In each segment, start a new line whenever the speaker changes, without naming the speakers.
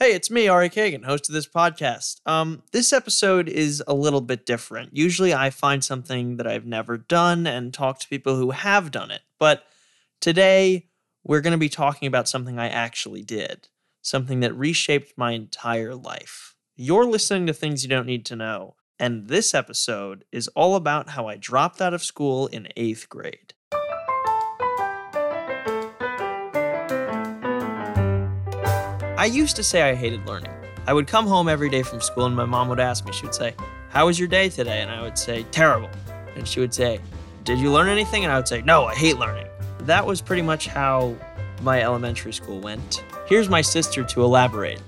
Hey, it's me, Ari Cagan, host of this podcast. Um, this episode is a little bit different. Usually I find something that I've never done and talk to people who have done it. But today we're going to be talking about something I actually did, something that reshaped my entire life. You're listening to things you don't need to know. And this episode is all about how I dropped out of school in eighth grade. I used to say I hated learning. I would come home every day from school and my mom would ask me, she would say, How was your day today? And I would say, Terrible. And she would say, Did you learn anything? And I would say, No, I hate learning. That was pretty much how my elementary school went. Here's my sister to elaborate.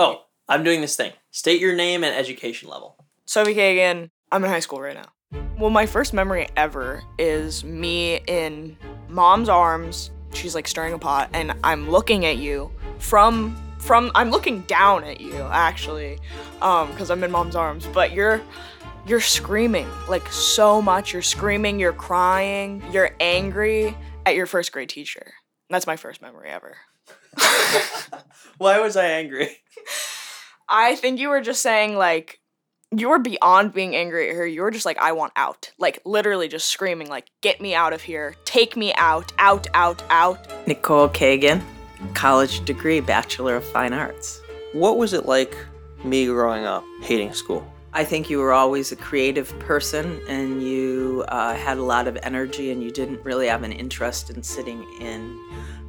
Oh, I'm doing this thing. State your name and education level.
Sophie Cagan, I'm in high school right now. Well, my first memory ever is me in mom's arms. She's like stirring a pot, and I'm looking at you from from I'm looking down at you actually, um, because I'm in mom's arms. But you're you're screaming like so much. You're screaming. You're crying. You're angry at your first grade teacher. That's my first memory ever.
Why was I angry?
I think you were just saying like you were beyond being angry at her. You were just like, I want out. Like literally just screaming, like, get me out of here. Take me out, out, out, out.
Nicole Cagan, college degree, Bachelor of Fine Arts.
What was it like me growing up hating school?
I think you were always a creative person and you uh, had a lot of energy and you didn't really have an interest in sitting in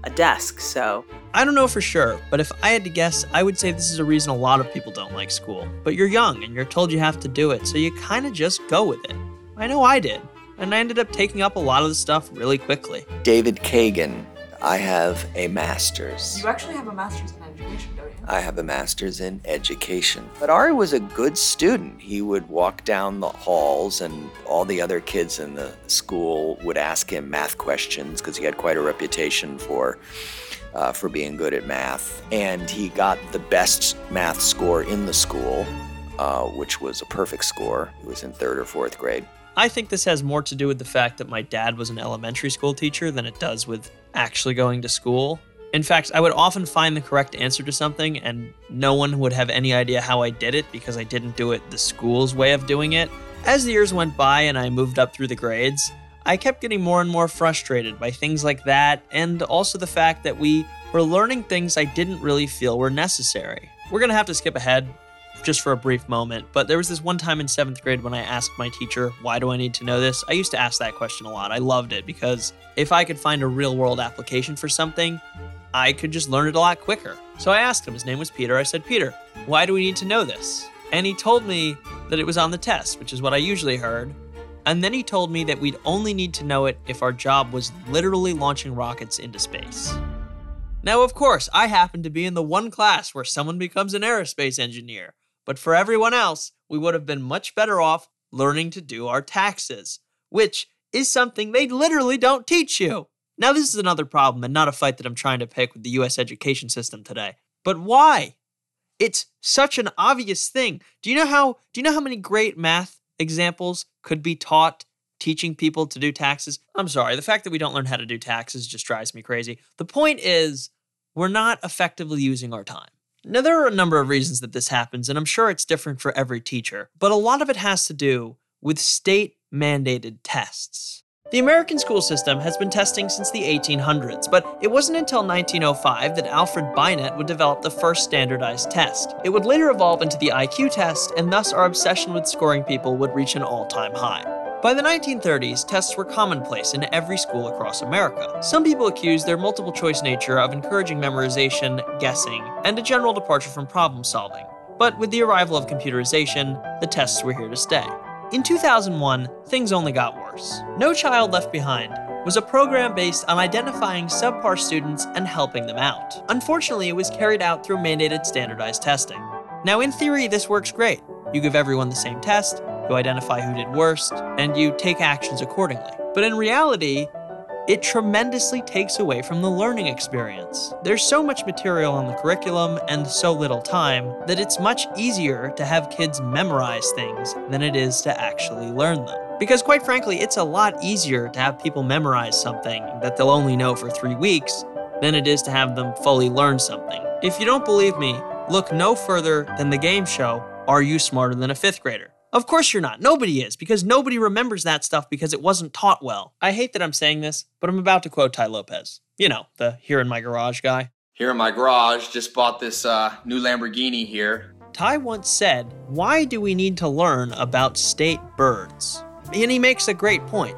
a desk. So
I don't know for sure, but if I had to guess, I would say this is a reason a lot of people don't like school. But you're young and you're told you have to do it, so you kind of just go with it. I know I did, and I ended up taking up a lot of the stuff really quickly.
David Cagan. I have a master's.
You actually have a master's in education, don't you?
I have a master's in education. But Ari was a good student. He would walk down the halls, and all the other kids in the school would ask him math questions because he had quite a reputation for. Uh, for being good at math, and he got the best math score in the school, uh, which was a perfect score. He was in third or fourth grade.
I think this has more to do with the fact that my dad was an elementary school teacher than it does with actually going to school. In fact, I would often find the correct answer to something, and no one would have any idea how I did it because I didn't do it the school's way of doing it. As the years went by and I moved up through the grades, I kept getting more and more frustrated by things like that, and also the fact that we were learning things I didn't really feel were necessary. We're gonna have to skip ahead just for a brief moment, but there was this one time in seventh grade when I asked my teacher, Why do I need to know this? I used to ask that question a lot. I loved it because if I could find a real world application for something, I could just learn it a lot quicker. So I asked him, his name was Peter. I said, Peter, why do we need to know this? And he told me that it was on the test, which is what I usually heard. And then he told me that we'd only need to know it if our job was literally launching rockets into space. Now, of course, I happen to be in the one class where someone becomes an aerospace engineer, but for everyone else, we would have been much better off learning to do our taxes, which is something they literally don't teach you. Now, this is another problem and not a fight that I'm trying to pick with the US education system today. But why? It's such an obvious thing. Do you know how do you know how many great math examples could be taught teaching people to do taxes? I'm sorry, the fact that we don't learn how to do taxes just drives me crazy. The point is we're not effectively using our time. Now, there are a number of reasons that this happens, and I'm sure it's different for every teacher, but a lot of it has to do with state mandated tests. The American school system has been testing since the 1800s, but it wasn't until 1905 that Alfred Binet would develop the first standardized test. It would later evolve into the IQ test, and thus our obsession with scoring people would reach an all time high. By the 1930s, tests were commonplace in every school across America. Some people accused their multiple choice nature of encouraging memorization, guessing, and a general departure from problem solving. But with the arrival of computerization, the tests were here to stay. In 2001, things only got worse. No Child Left Behind was a program based on identifying subpar students and helping them out. Unfortunately, it was carried out through mandated standardized testing. Now, in theory, this works great. You give everyone the same test, you identify who did worst, and you take actions accordingly. But in reality, it tremendously takes away from the learning experience. There's so much material on the curriculum and so little time that it's much easier to have kids memorize things than it is to actually learn them. Because, quite frankly, it's a lot easier to have people memorize something that they'll only know for three weeks than it is to have them fully learn something. If you don't believe me, look no further than the game show Are You Smarter Than a Fifth Grader? Of course you're not. Nobody is, because nobody remembers that stuff because it wasn't taught well. I hate that I'm saying this, but I'm about to quote Tai Lopez. You know, the here in my garage guy.
Here in my garage, just bought this uh, new Lamborghini here.
Tai once said, Why do we need to learn about state birds? And he makes a great point.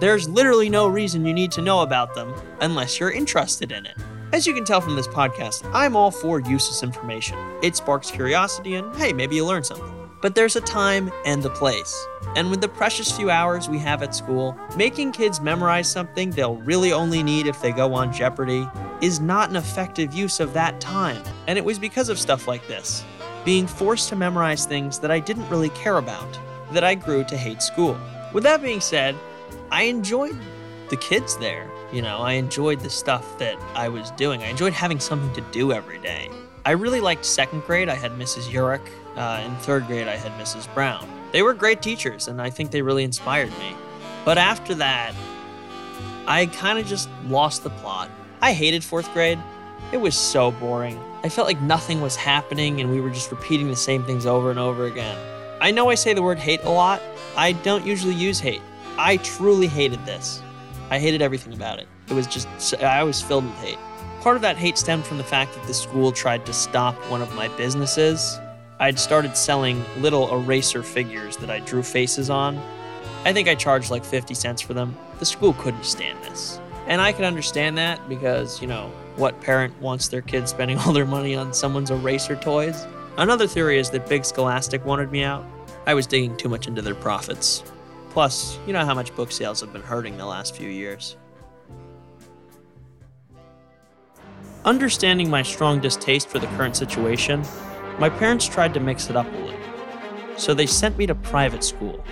There's literally no reason you need to know about them unless you're interested in it. As you can tell from this podcast, I'm all for useless information. It sparks curiosity, and hey, maybe you learn something. But there's a time and a place. And with the precious few hours we have at school, making kids memorize something they'll really only need if they go on Jeopardy is not an effective use of that time. And it was because of stuff like this being forced to memorize things that I didn't really care about that I grew to hate school. With that being said, I enjoyed the kids there. You know, I enjoyed the stuff that I was doing. I enjoyed having something to do every day. I really liked second grade. I had Mrs. Urich. Uh, in third grade, I had Mrs. Brown. They were great teachers, and I think they really inspired me. But after that, I kind of just lost the plot. I hated fourth grade. It was so boring. I felt like nothing was happening and we were just repeating the same things over and over again. I know I say the word hate a lot. I don't usually use hate. I truly hated this. I hated everything about it. It was just, I was filled with hate. Part of that hate stemmed from the fact that the school tried to stop one of my businesses. I'd started selling little eraser figures that I drew faces on. I think I charged like 50 cents for them. The school couldn't stand this. And I can understand that because, you know, what parent wants their kid spending all their money on someone's eraser toys? Another theory is that Big Scholastic wanted me out. I was digging too much into their profits. Plus, you know how much book sales have been hurting the last few years. Understanding my strong distaste for the current situation, my parents tried to mix it up a little. So they sent me to private school.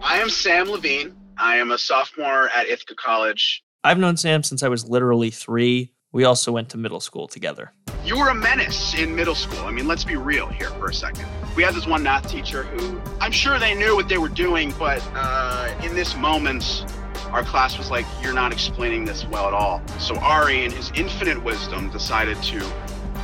I am Sam Levine. I am a sophomore at Ithaca College.
I've known Sam since I was literally three. We also went to middle school together.
You were a menace in middle school. I mean, let's be real here for a second. We had this one math teacher who I'm sure they knew what they were doing, but uh, in this moment, our class was like, You're not explaining this well at all. So Ari, in his infinite wisdom, decided to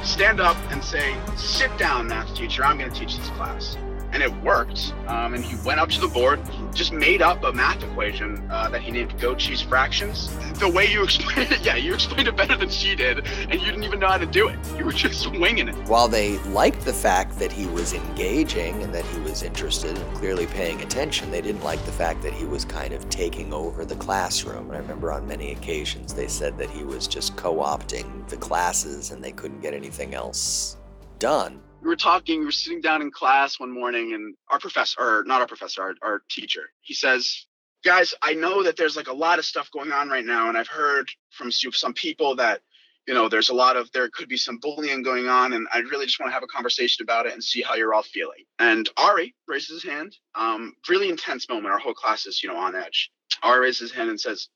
stand up and say, Sit down, math teacher, I'm going to teach this class and it worked. Um, and he went up to the board, just made up a math equation uh, that he named goat cheese fractions. The way you explained it, yeah, you explained it better than she did, and you didn't even know how to do it. You were just winging it.
While they liked the fact that he was engaging and that he was interested and clearly paying attention, they didn't like the fact that he was kind of taking over the classroom. And I remember on many occasions they said that he was just co opting the classes and they couldn't get anything else done
we were talking, we were sitting down in class one morning, and our professor, or not our professor, our, our teacher, he says, Guys, I know that there's like a lot of stuff going on right now, and I've heard from some people that, you know, there's a lot of, there could be some bullying going on, and I really just want to have a conversation about it and see how you're all feeling. And Ari raises his hand, um, really intense moment. Our whole class is, you know, on edge. Ari raises his hand and says,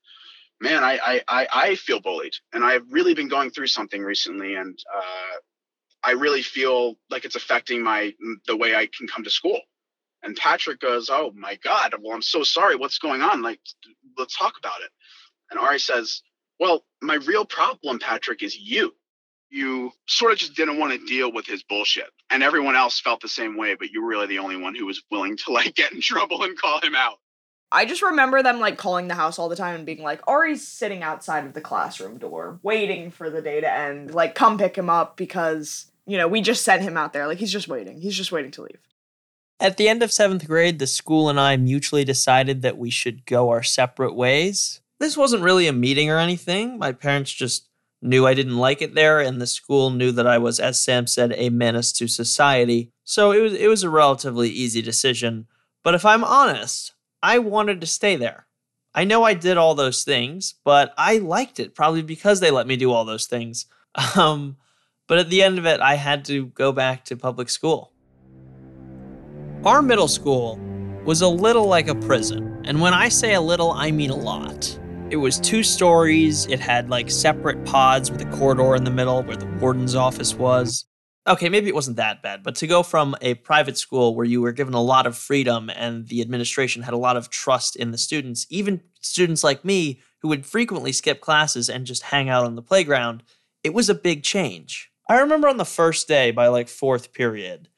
Man, I, I, I, feel bullied, and I've really been going through something recently, and uh, I really feel like it's affecting my the way I can come to school. And Patrick goes, "Oh my God! Well, I'm so sorry. What's going on? Like, let's talk about it." And Ari says, "Well, my real problem, Patrick, is you. You sort of just didn't want to deal with his bullshit, and everyone else felt the same way. But you were really the only one who was willing to like get in trouble and call him out."
I just remember them like calling the house all the time and being like, Ari's sitting outside of the classroom door, waiting for the day to end. Like, come pick him up because you know, we just sent him out there. Like he's just waiting. He's just waiting to leave.
At the end of seventh grade, the school and I mutually decided that we should go our separate ways. This wasn't really a meeting or anything. My parents just knew I didn't like it there, and the school knew that I was, as Sam said, a menace to society. So it was it was a relatively easy decision. But if I'm honest, I wanted to stay there. I know I did all those things, but I liked it, probably because they let me do all those things. Um, but at the end of it, I had to go back to public school. Our middle school was a little like a prison. And when I say a little, I mean a lot. It was two stories, it had like separate pods with a corridor in the middle where the warden's office was. Okay, maybe it wasn't that bad, but to go from a private school where you were given a lot of freedom and the administration had a lot of trust in the students, even students like me who would frequently skip classes and just hang out on the playground, it was a big change. I remember on the first day by like fourth period,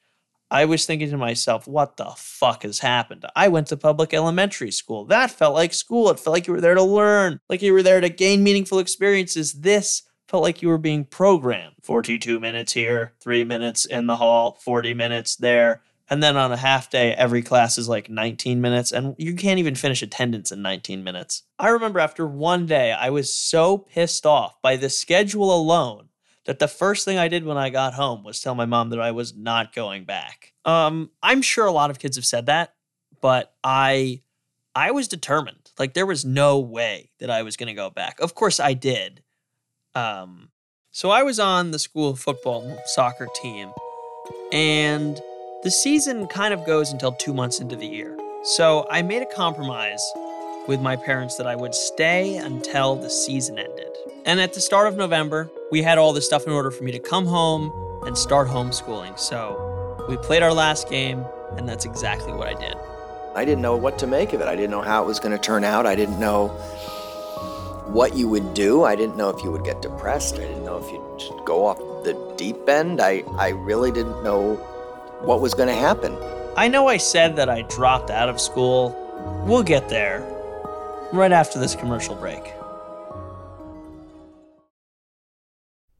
I was thinking to myself, what the fuck has happened? I went to public elementary school. That felt like school. It felt like you were there to learn, like you were there to gain meaningful experiences. This felt like you were being programmed. 42 minutes here, three minutes in the hall, 40 minutes there. And then on a half day, every class is like 19 minutes, and you can't even finish attendance in 19 minutes. I remember after one day, I was so pissed off by the schedule alone that the first thing I did when I got home was tell my mom that I was not going back. Um, I'm sure a lot of kids have said that, but I I was determined. Like there was no way that I was going to go back. Of course I did. Um, so I was on the school football soccer team and the season kind of goes until 2 months into the year. So I made a compromise with my parents that I would stay until the season ended. And at the start of November, we had all the stuff in order for me to come home and start homeschooling. So we played our last game, and that's exactly what I did.
I didn't know what to make of it. I didn't know how it was going to turn out. I didn't know what you would do. I didn't know if you would get depressed. I didn't know if you'd go off the deep end. I, I really didn't know what was going to happen.
I know I said that I dropped out of school. We'll get there right after this commercial break.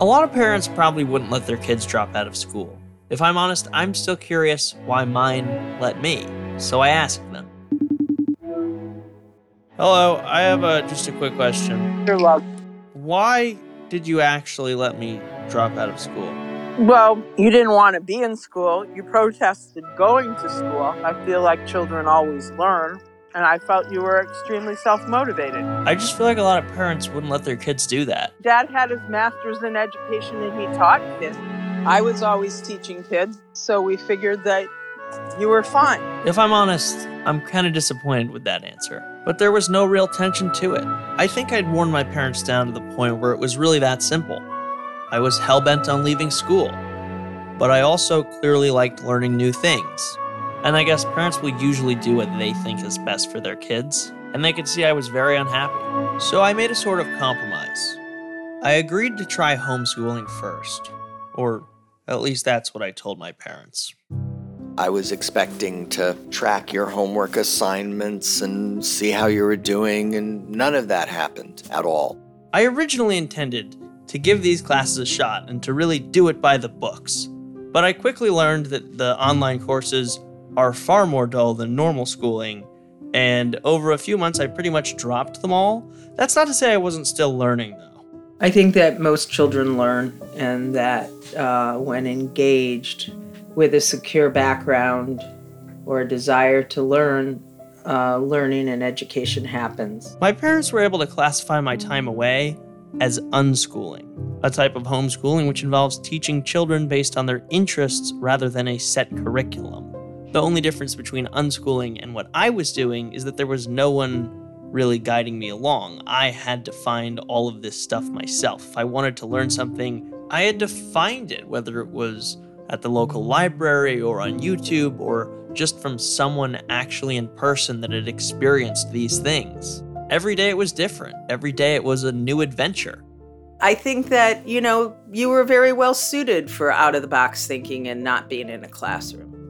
A lot of parents probably wouldn't let their kids drop out of school. If I'm honest, I'm still curious why mine let me, so I asked them. Hello, I have a, just a quick question.
Your love.
Why did you actually let me drop out of school?
Well, you didn't want to be in school. You protested going to school. I feel like children always learn, and I felt you were extremely self motivated.
I just feel like a lot of parents wouldn't let their kids do that.
Dad had his master's in education and he taught kids. I was always teaching kids, so we figured that you were fine.
If I'm honest, I'm kind of disappointed with that answer. But there was no real tension to it. I think I'd worn my parents down to the point where it was really that simple. I was hell bent on leaving school, but I also clearly liked learning new things. And I guess parents will usually do what they think is best for their kids, and they could see I was very unhappy. So I made a sort of compromise. I agreed to try homeschooling first, or at least that's what I told my parents.
I was expecting to track your homework assignments and see how you were doing, and none of that happened at all.
I originally intended to give these classes a shot and to really do it by the books, but I quickly learned that the online courses are far more dull than normal schooling, and over a few months I pretty much dropped them all. That's not to say I wasn't still learning, though.
I think that most children learn, and that uh, when engaged with a secure background or a desire to learn, uh, learning and education happens.
My parents were able to classify my time away as unschooling, a type of homeschooling which involves teaching children based on their interests rather than a set curriculum. The only difference between unschooling and what I was doing is that there was no one really guiding me along. I had to find all of this stuff myself. If I wanted to learn something, I had to find it, whether it was at the local library or on YouTube or just from someone actually in person that had experienced these things. Every day it was different. Every day it was a new adventure.
I think that, you know, you were very well suited for out of the box thinking and not being in a classroom.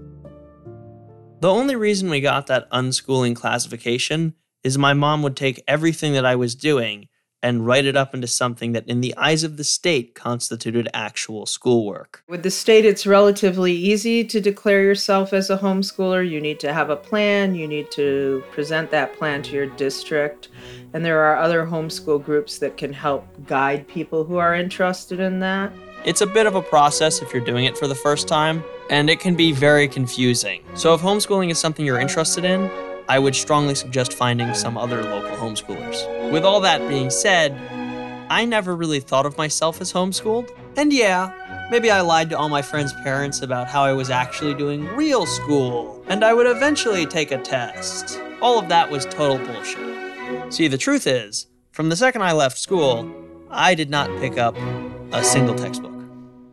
The only reason we got that unschooling classification is my mom would take everything that I was doing and write it up into something that, in the eyes of the state, constituted actual schoolwork.
With the state, it's relatively easy to declare yourself as a homeschooler. You need to have a plan, you need to present that plan to your district. And there are other homeschool groups that can help guide people who are interested in that.
It's a bit of a process if you're doing it for the first time, and it can be very confusing. So, if homeschooling is something you're interested in, I would strongly suggest finding some other local homeschoolers. With all that being said, I never really thought of myself as homeschooled. And yeah, maybe I lied to all my friends' parents about how I was actually doing real school, and I would eventually take a test. All of that was total bullshit. See, the truth is, from the second I left school, I did not pick up a single textbook.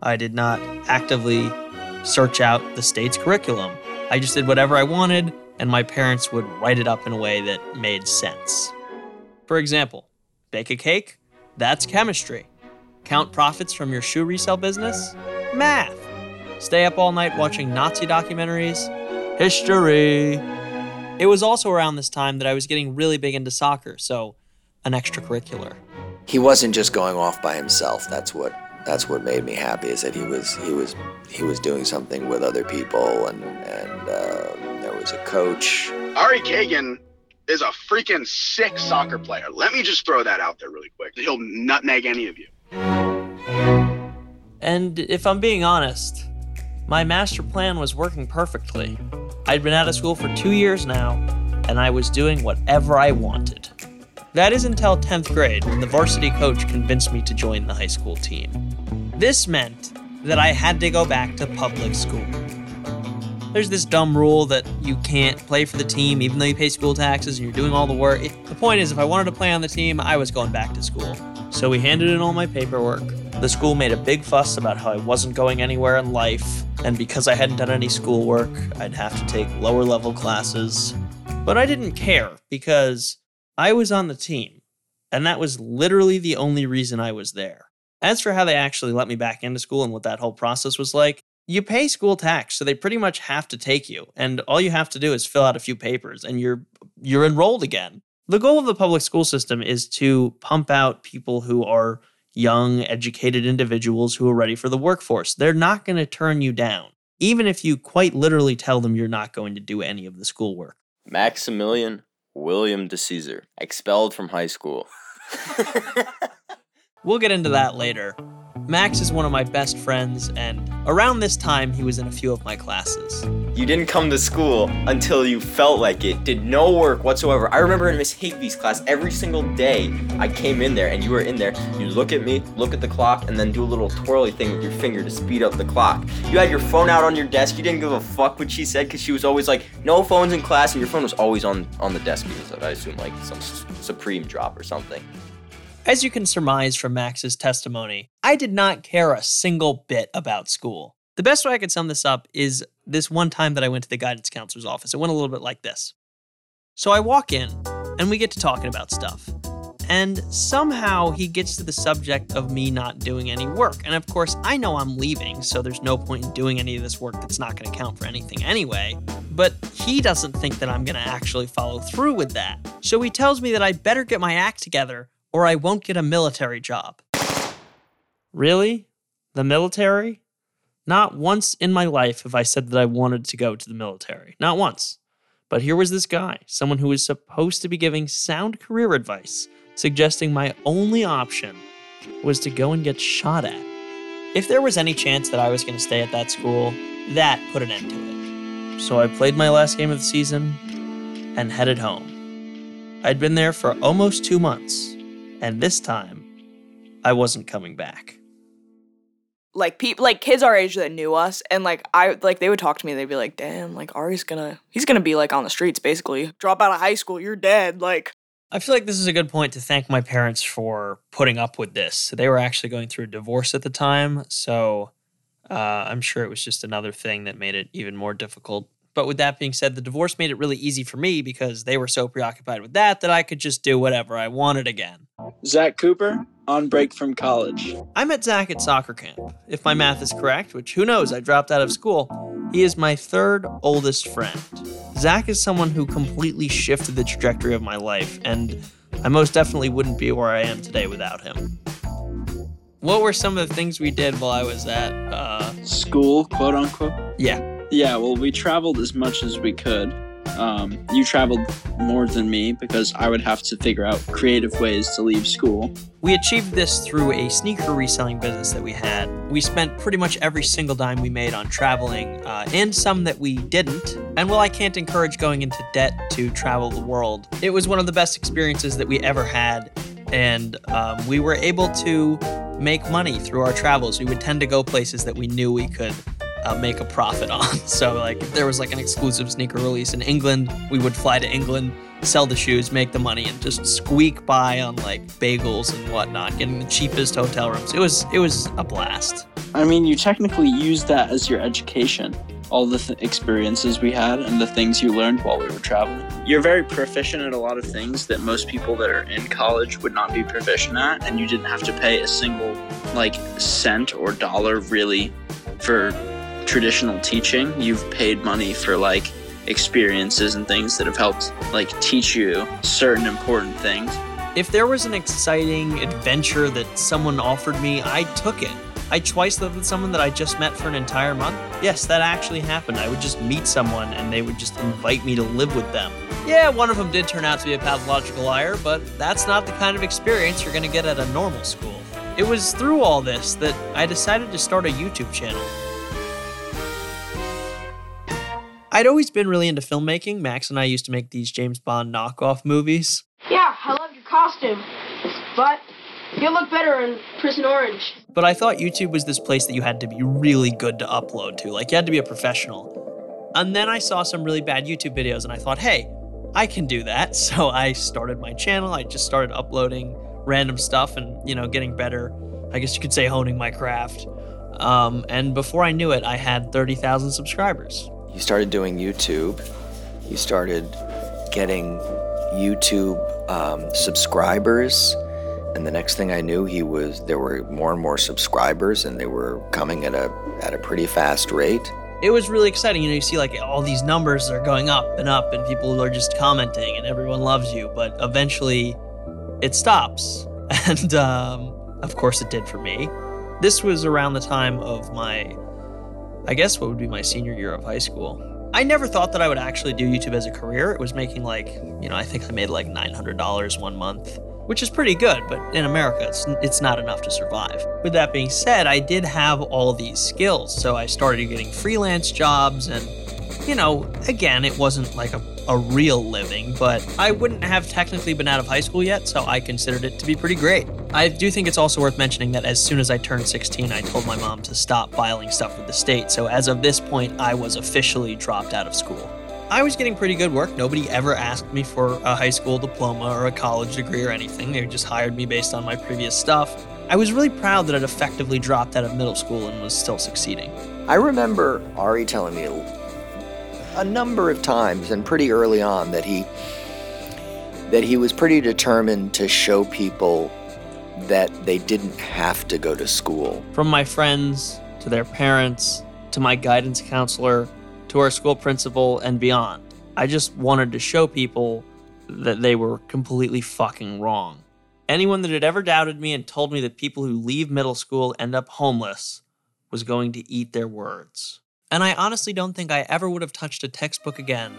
I did not actively search out the state's curriculum. I just did whatever I wanted and my parents would write it up in a way that made sense. For example, bake a cake? That's chemistry. Count profits from your shoe resale business? Math. Stay up all night watching Nazi documentaries? History. It was also around this time that I was getting really big into soccer, so an extracurricular.
He wasn't just going off by himself. That's what that's what made me happy is that he was he was he was doing something with other people and and uh, was a coach.
Ari Cagan is a freaking sick soccer player. Let me just throw that out there really quick. He'll nutmeg any of you.
And if I'm being honest, my master plan was working perfectly. I'd been out of school for two years now, and I was doing whatever I wanted. That is until 10th grade when the varsity coach convinced me to join the high school team. This meant that I had to go back to public school there's this dumb rule that you can't play for the team even though you pay school taxes and you're doing all the work. The point is, if I wanted to play on the team, I was going back to school. So we handed in all my paperwork. The school made a big fuss about how I wasn't going anywhere in life, and because I hadn't done any schoolwork, I'd have to take lower level classes. But I didn't care because I was on the team, and that was literally the only reason I was there. As for how they actually let me back into school and what that whole process was like, you pay school tax, so they pretty much have to take you. And all you have to do is fill out a few papers and you're you're enrolled again. The goal of the public school system is to pump out people who are young, educated individuals who are ready for the workforce. They're not going to turn you down, even if you quite literally tell them you're not going to do any of the schoolwork.
Maximilian William DeCesar, expelled from high school.
we'll get into that later. Max is one of my best friends, and around this time, he was in a few of my classes.
You didn't come to school until you felt like it, did no work whatsoever. I remember in Miss Higby's class, every single day I came in there and you were in there. You look at me, look at the clock, and then do a little twirly thing with your finger to speed up the clock. You had your phone out on your desk, you didn't give a fuck what she said because she was always like, no phones in class, and your phone was always on, on the desk because I assume like some Supreme drop or something.
As you can surmise from Max's testimony, I did not care a single bit about school. The best way I could sum this up is this one time that I went to the guidance counselor's office. It went a little bit like this. So I walk in, and we get to talking about stuff. And somehow he gets to the subject of me not doing any work. And of course, I know I'm leaving, so there's no point in doing any of this work that's not going to count for anything anyway. But he doesn't think that I'm going to actually follow through with that. So he tells me that I better get my act together or I won't get a military job. Really? The military? Not once in my life have I said that I wanted to go to the military. Not once. But here was this guy, someone who was supposed to be giving sound career advice, suggesting my only option was to go and get shot at. If there was any chance that I was going to stay at that school, that put an end to it. So I played my last game of the season and headed home. I'd been there for almost two months, and this time, I wasn't coming back.
Like people, like kids our age that knew us, and like I, like they would talk to me. They'd be like, "Damn, like Ari's gonna, he's gonna be like on the streets, basically. Drop out of high school, you're dead." Like
I feel like this is a good point to thank my parents for putting up with this. They were actually going through a divorce at the time, so uh, I'm sure it was just another thing that made it even more difficult. But with that being said, the divorce made it really easy for me because they were so preoccupied with that that I could just do whatever I wanted again.
Zach Cooper, on break from college.
I met Zach at soccer camp, if my math is correct, which who knows, I dropped out of school. He is my third oldest friend. Zach is someone who completely shifted the trajectory of my life, and I most definitely wouldn't be where I am today without him. What were some of the things we did while I was at uh,
School, quote unquote.
Yeah.
Yeah, well, we traveled as much as we could. Um, you traveled more than me because I would have to figure out creative ways to leave school.
We achieved this through a sneaker reselling business that we had. We spent pretty much every single dime we made on traveling, uh, and some that we didn't. And while I can't encourage going into debt to travel the world, it was one of the best experiences that we ever had. And um, we were able to make money through our travels. We would tend to go places that we knew we could uh, make a profit on. So, like, if there was like an exclusive sneaker release in England, we would fly to England, sell the shoes, make the money, and just squeak by on like bagels and whatnot, getting the cheapest hotel rooms. It was it was a blast.
I mean, you technically used that as your education. All the th- experiences we had and the things you learned while we were traveling. You're very proficient at a lot of things that most people that are in college would not be proficient at, and you didn't have to pay a single, like, cent or dollar really for traditional teaching. You've paid money for, like, experiences and things that have helped, like, teach you certain important things.
If there was an exciting adventure that someone offered me, I took it. I twice lived with someone that I just met for an entire month. Yes, that actually happened. I would just meet someone and they would just invite me to live with them. Yeah, one of them did turn out to be a pathological liar, but that's not the kind of experience you're going to get at a normal school. It was through all this that I decided to start a YouTube channel. I'd always been really into filmmaking. Max and I used to make these James Bond knockoff movies.
Yeah, I love your costume, but you look better in Prison Orange.
But I thought YouTube was this place that you had to be really good to upload to. Like, you had to be a professional. And then I saw some really bad YouTube videos and I thought, hey, I can do that. So I started my channel. I just started uploading random stuff and, you know, getting better. I guess you could say honing my craft. Um, and before I knew it, I had 30,000 subscribers.
You started doing YouTube. You started getting YouTube um, subscribers, and the next thing I knew, he was there were more and more subscribers, and they were coming at a at a pretty fast rate.
It was really exciting. You know, you see like all these numbers are going up and up, and people are just commenting, and everyone loves you. But eventually, it stops, and um, of course, it did for me. This was around the time of my I guess what would be my senior year of high school. I never thought that I would actually do YouTube as a career. It was making like, you know, I think I made like $900 one month, which is pretty good, but in America, it's, it's not enough to survive. With that being said, I did have all these skills, so I started getting freelance jobs and you know, again, it wasn't like a, a real living, but I wouldn't have technically been out of high school yet, so I considered it to be pretty great. I do think it's also worth mentioning that as soon as I turned 16, I told my mom to stop filing stuff with the state, so as of this point, I was officially dropped out of school. I was getting pretty good work. Nobody ever asked me for a high school diploma or a college degree or anything. They just hired me based on my previous stuff. I was really proud that I'd effectively dropped out of middle school and was still succeeding.
I remember Ari telling me a number of times and pretty early on that he that he was pretty determined to show people that they didn't have to go to school.
From my friends to their parents to my guidance counselor to our school principal and beyond. I just wanted to show people that they were completely fucking wrong. Anyone that had ever doubted me and told me that people who leave middle school end up homeless was going to eat their words. And I honestly don't think I ever would have touched a textbook again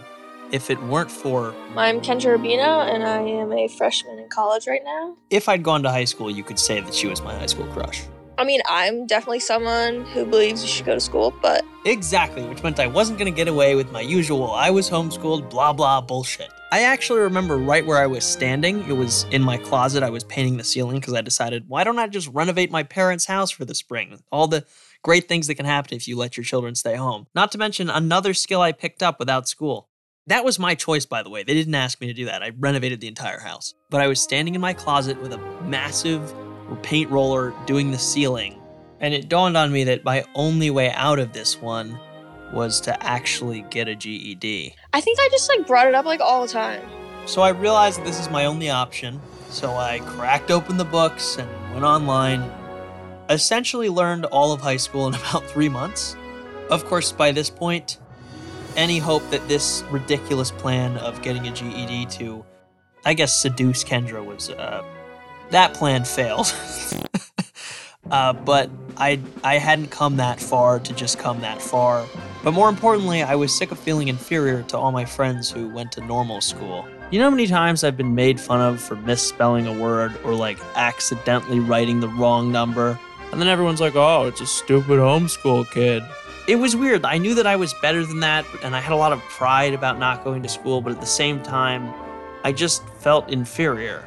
if it weren't for.
I'm Kendra Urbino, and I am a freshman in college right now.
If I'd gone to high school, you could say that she was my high school crush.
I mean, I'm definitely someone who believes you should go to school, but.
Exactly, which meant I wasn't going to get away with my usual I was homeschooled, blah blah bullshit. I actually remember right where I was standing. It was in my closet. I was painting the ceiling because I decided, why don't I just renovate my parents' house for the spring? All the great things that can happen if you let your children stay home. Not to mention another skill I picked up without school. That was my choice, by the way. They didn't ask me to do that. I renovated the entire house. But I was standing in my closet with a massive paint roller doing the ceiling. And it dawned on me that my only way out of this one was to actually get a GED.
I think I just like brought it up like all the time.
So I realized that this is my only option. So I cracked open the books and went online. Essentially learned all of high school in about three months. Of course, by this point, any hope that this ridiculous plan of getting a GED to, I guess, seduce Kendra was, uh, that plan failed. uh, but I, I hadn't come that far to just come that far. But more importantly, I was sick of feeling inferior to all my friends who went to normal school. You know how many times I've been made fun of for misspelling a word or like accidentally writing the wrong number? And then everyone's like, oh, it's a stupid homeschool kid. It was weird. I knew that I was better than that, and I had a lot of pride about not going to school, but at the same time, I just felt inferior.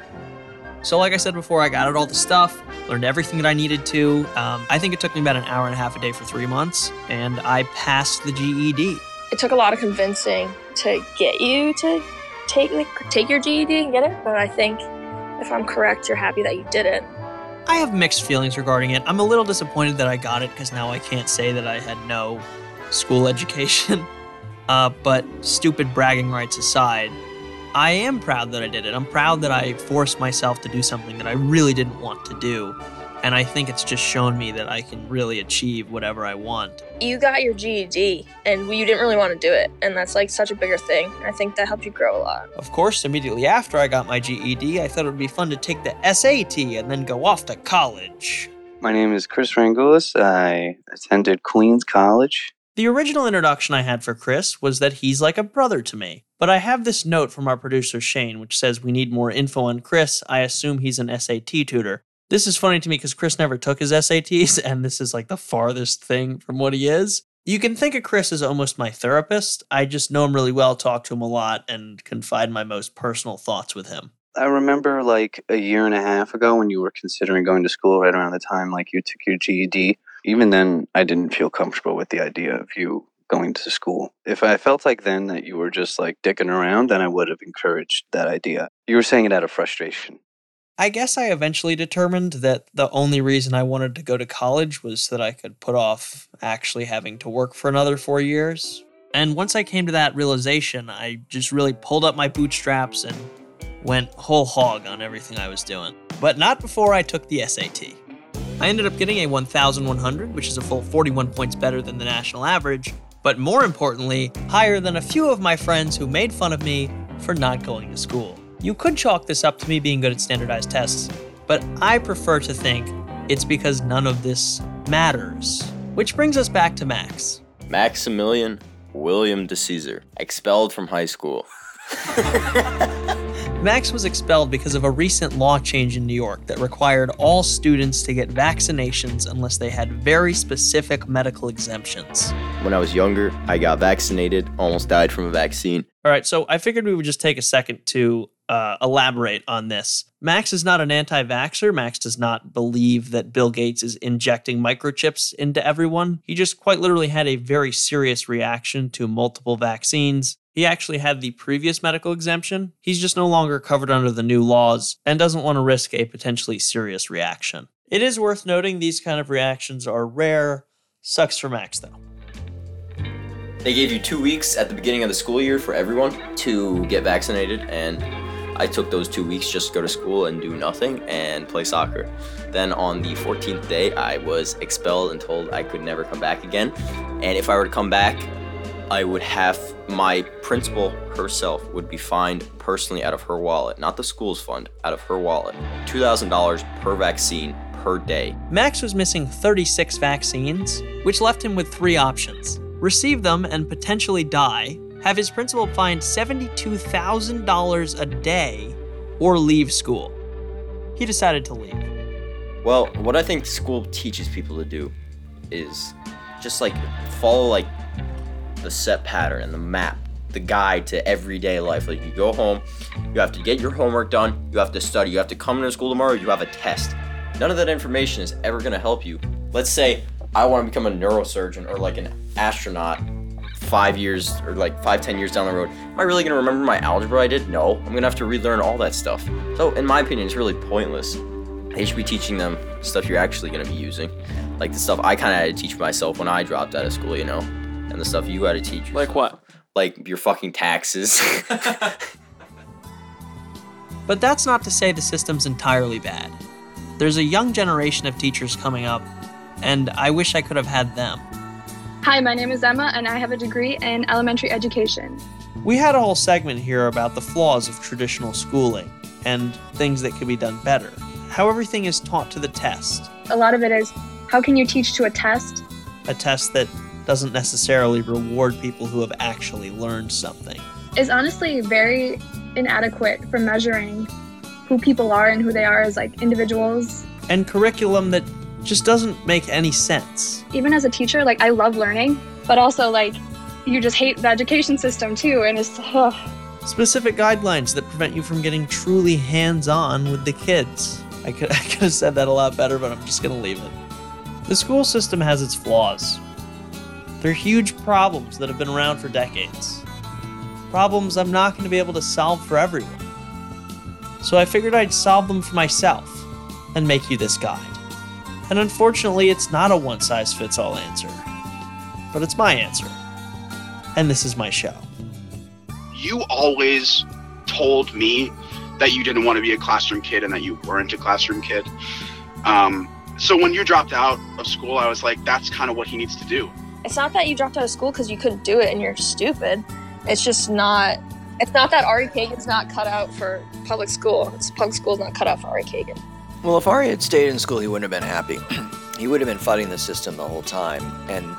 So, like I said before, I got out all the stuff, learned everything that I needed to. Um, I think it took me about an hour and a half a day for three months, and I passed the GED.
It took a lot of convincing to get you to take take your GED and get it, but I think if I'm correct, you're happy that you did it.
I have mixed feelings regarding it. I'm a little disappointed that I got it because now I can't say that I had no school education. Uh, but stupid bragging rights aside, I am proud that I did it. I'm proud that I forced myself to do something that I really didn't want to do. And I think it's just shown me that I can really achieve whatever I want.
You got your GED and you didn't really want to do it. And that's like such a bigger thing. I think that helped you grow a lot.
Of course, immediately after I got my GED, I thought it would be fun to take the SAT and then go off to college.
My name is Chris Rangulis. I attended Queens College.
The original introduction I had for Chris was that he's like a brother to me. But I have this note from our producer Shane, which says we need more info on Chris. I assume he's an SAT tutor. This is funny to me because Chris never took his SATs, and this is like the farthest thing from what he is. You can think of Chris as almost my therapist. I just know him really well, talk to him a lot, and confide my most personal thoughts with him.
I remember like a year and a half ago when you were considering going to school right around the time like you took your GED. Even then, I didn't feel comfortable with the idea of you going to school. If I felt like then that you were just like dicking around, then I would have encouraged that idea. You were saying it out of frustration.
I guess I eventually determined that the only reason I wanted to go to college was that I could put off actually having to work for another four years. And once I came to that realization, I just really pulled up my bootstraps and went whole hog on everything I was doing. But not before I took the SAT. I ended up getting a 1100, which is a full 41 points better than the national average, but more importantly, higher than a few of my friends who made fun of me for not going to school. You could chalk this up to me being good at standardized tests, but I prefer to think it's because none of this matters. Which brings us back to Max.
Maximilian William de Caesar, expelled from high school.
Max was expelled because of a recent law change in New York that required all students to get vaccinations unless they had very specific medical exemptions.
When I was younger, I got vaccinated, almost died from a vaccine.
All right, so I figured we would just take a second to uh, elaborate on this. Max is not an anti vaxxer. Max does not believe that Bill Gates is injecting microchips into everyone. He just quite literally had a very serious reaction to multiple vaccines. He actually had the previous medical exemption. He's just no longer covered under the new laws and doesn't want to risk a potentially serious reaction. It is worth noting these kind of reactions are rare. Sucks for Max, though.
They gave you two weeks at the beginning of the school year for everyone to get vaccinated, and I took those two weeks just to go to school and do nothing and play soccer. Then on the 14th day, I was expelled and told I could never come back again. And if I were to come back, I would have my principal herself would be fined personally out of her wallet, not the school's fund, out of her wallet. $2,000 per vaccine per day.
Max was missing 36 vaccines, which left him with three options receive them and potentially die, have his principal fined $72,000 a day, or leave school. He decided to leave.
Well, what I think school teaches people to do is just like follow like the set pattern and the map, the guide to everyday life. Like you go home, you have to get your homework done, you have to study, you have to come to school tomorrow, you have a test. None of that information is ever going to help you. Let's say I want to become a neurosurgeon or like an astronaut five years or like five, ten years down the road, am I really gonna remember my algebra I did? No, I'm gonna have to relearn all that stuff. So, in my opinion, it's really pointless. They should be teaching them stuff you're actually gonna be using, like the stuff I kind of had to teach myself when I dropped out of school, you know, and the stuff you had to teach.
Like what?
Like your fucking taxes.
But that's not to say the system's entirely bad. There's a young generation of teachers coming up, and I wish I could have had them.
Hi, my name is Emma, and I have a degree in elementary education.
We had a whole segment here about the flaws of traditional schooling and things that could be done better. How everything is taught to the test,
A lot of it is how can you teach to a test?
a test that doesn't necessarily reward people who have actually learned something.
Is honestly very inadequate for measuring who people are and who they are as like individuals.
And curriculum that just doesn't make any sense.
Even as a teacher, like I love learning, but also like you just hate the education system too, and it's ugh.
Specific guidelines that prevent you from getting truly hands on with the kids. I could, I could have said that a lot better, but I'm just to leave it. The school system has its flaws. They're huge problems that have been around for decades. Problems I'm not going to be able to solve for everyone. So I figured I'd solve them for myself and make you this guide. And unfortunately, it's not a one size fits all answer, but it's my answer. And this is my show.
You always told me that you didn't want to be a classroom kid and that you weren't a classroom kid. Um, so when you dropped out of school, I was like, that's kind of what he needs to do.
It's not that you dropped out of school because you couldn't do it and you're stupid. It's just not. It's not that Ari Cagan's not cut out for public school. It's public school's not cut out for Ari Cagan.
Well, if Ari had stayed in school, he wouldn't have been happy. he would have been fighting the system the whole time. And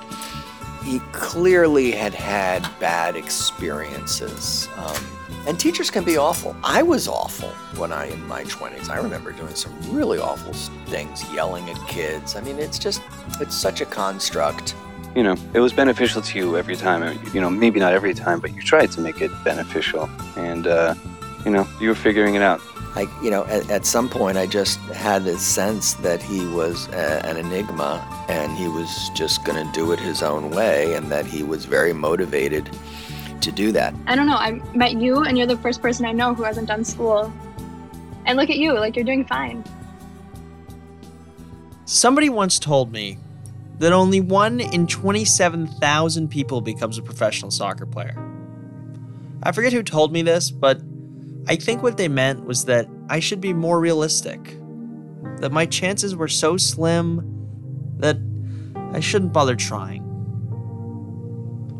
he clearly had had bad experiences. Um, and teachers can be awful. I was awful when I in my 20s. I remember doing some really awful things, yelling at kids. I mean, it's just it's such a construct.
You know, it was beneficial to you every time. You know, maybe not every time, but you tried to make it beneficial. And, uh, you know, you were figuring it out.
I, you know, at, at some point, I just had this sense that he was a, an enigma, and he was just going to do it his own way, and that he was very motivated to do that.
I don't know. I met you, and you're the first person I know who hasn't done school. And look at you, like you're doing fine.
Somebody once told me that only one in 27,000 people becomes a professional soccer player. I forget who told me this, but I think what they meant was that I should be more realistic. That my chances were so slim that I shouldn't bother trying.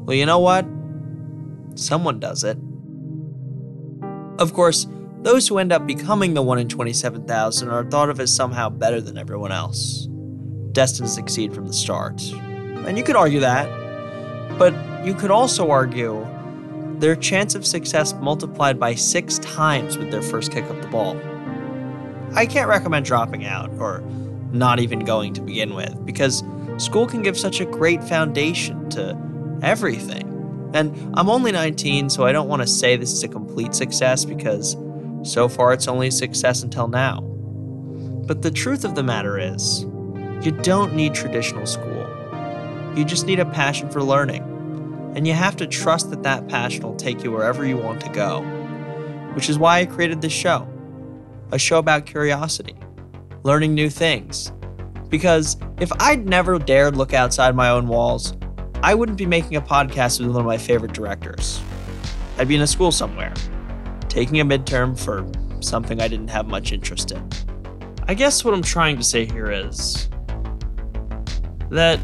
Well, you know what? Someone does it. Of course, those who end up becoming the 1 in 27,000 are thought of as somehow better than everyone else, destined to succeed from the start. And you could argue that, but you could also argue their chance of success multiplied by six times with their first kick of the ball. I can't recommend dropping out or not even going to begin with because school can give such a great foundation to everything. And I'm only 19, so I don't want to say this is a complete success because so far it's only a success until now. But the truth of the matter is, you don't need traditional school. You just need a passion for learning. And you have to trust that that passion will take you wherever you want to go. Which is why I created this show a show about curiosity, learning new things. Because if I'd never dared look outside my own walls, I wouldn't be making a podcast with one of my favorite directors. I'd be in a school somewhere, taking a midterm for something I didn't have much interest in. I guess what I'm trying to say here is that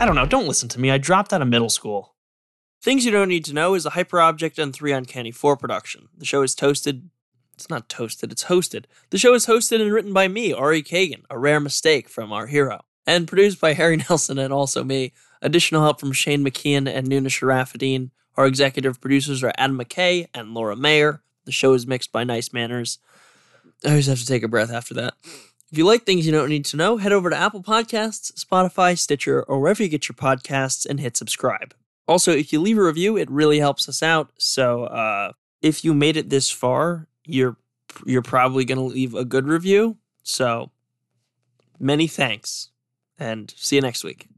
I don't know, don't listen to me. I dropped out of middle school. Things You Don't Need to Know is a Hyperobject and 3 Uncanny 4 production. The show is toasted. It's not toasted, it's hosted. The show is hosted and written by me, Ari Cagan, a rare mistake from our hero, and produced by Harry Nelson and also me. Additional help from Shane McKeon and Nuna Sharafuddin. Our executive producers are Adam McKay and Laura Mayer. The show is mixed by Nice Manners. I always have to take a breath after that. If you like things you don't need to know, head over to Apple Podcasts, Spotify, Stitcher, or wherever you get your podcasts and hit subscribe. Also, if you leave a review, it really helps us out. So, uh, if you made it this far, you're you're probably going to leave a good review. So, many thanks and see you next week.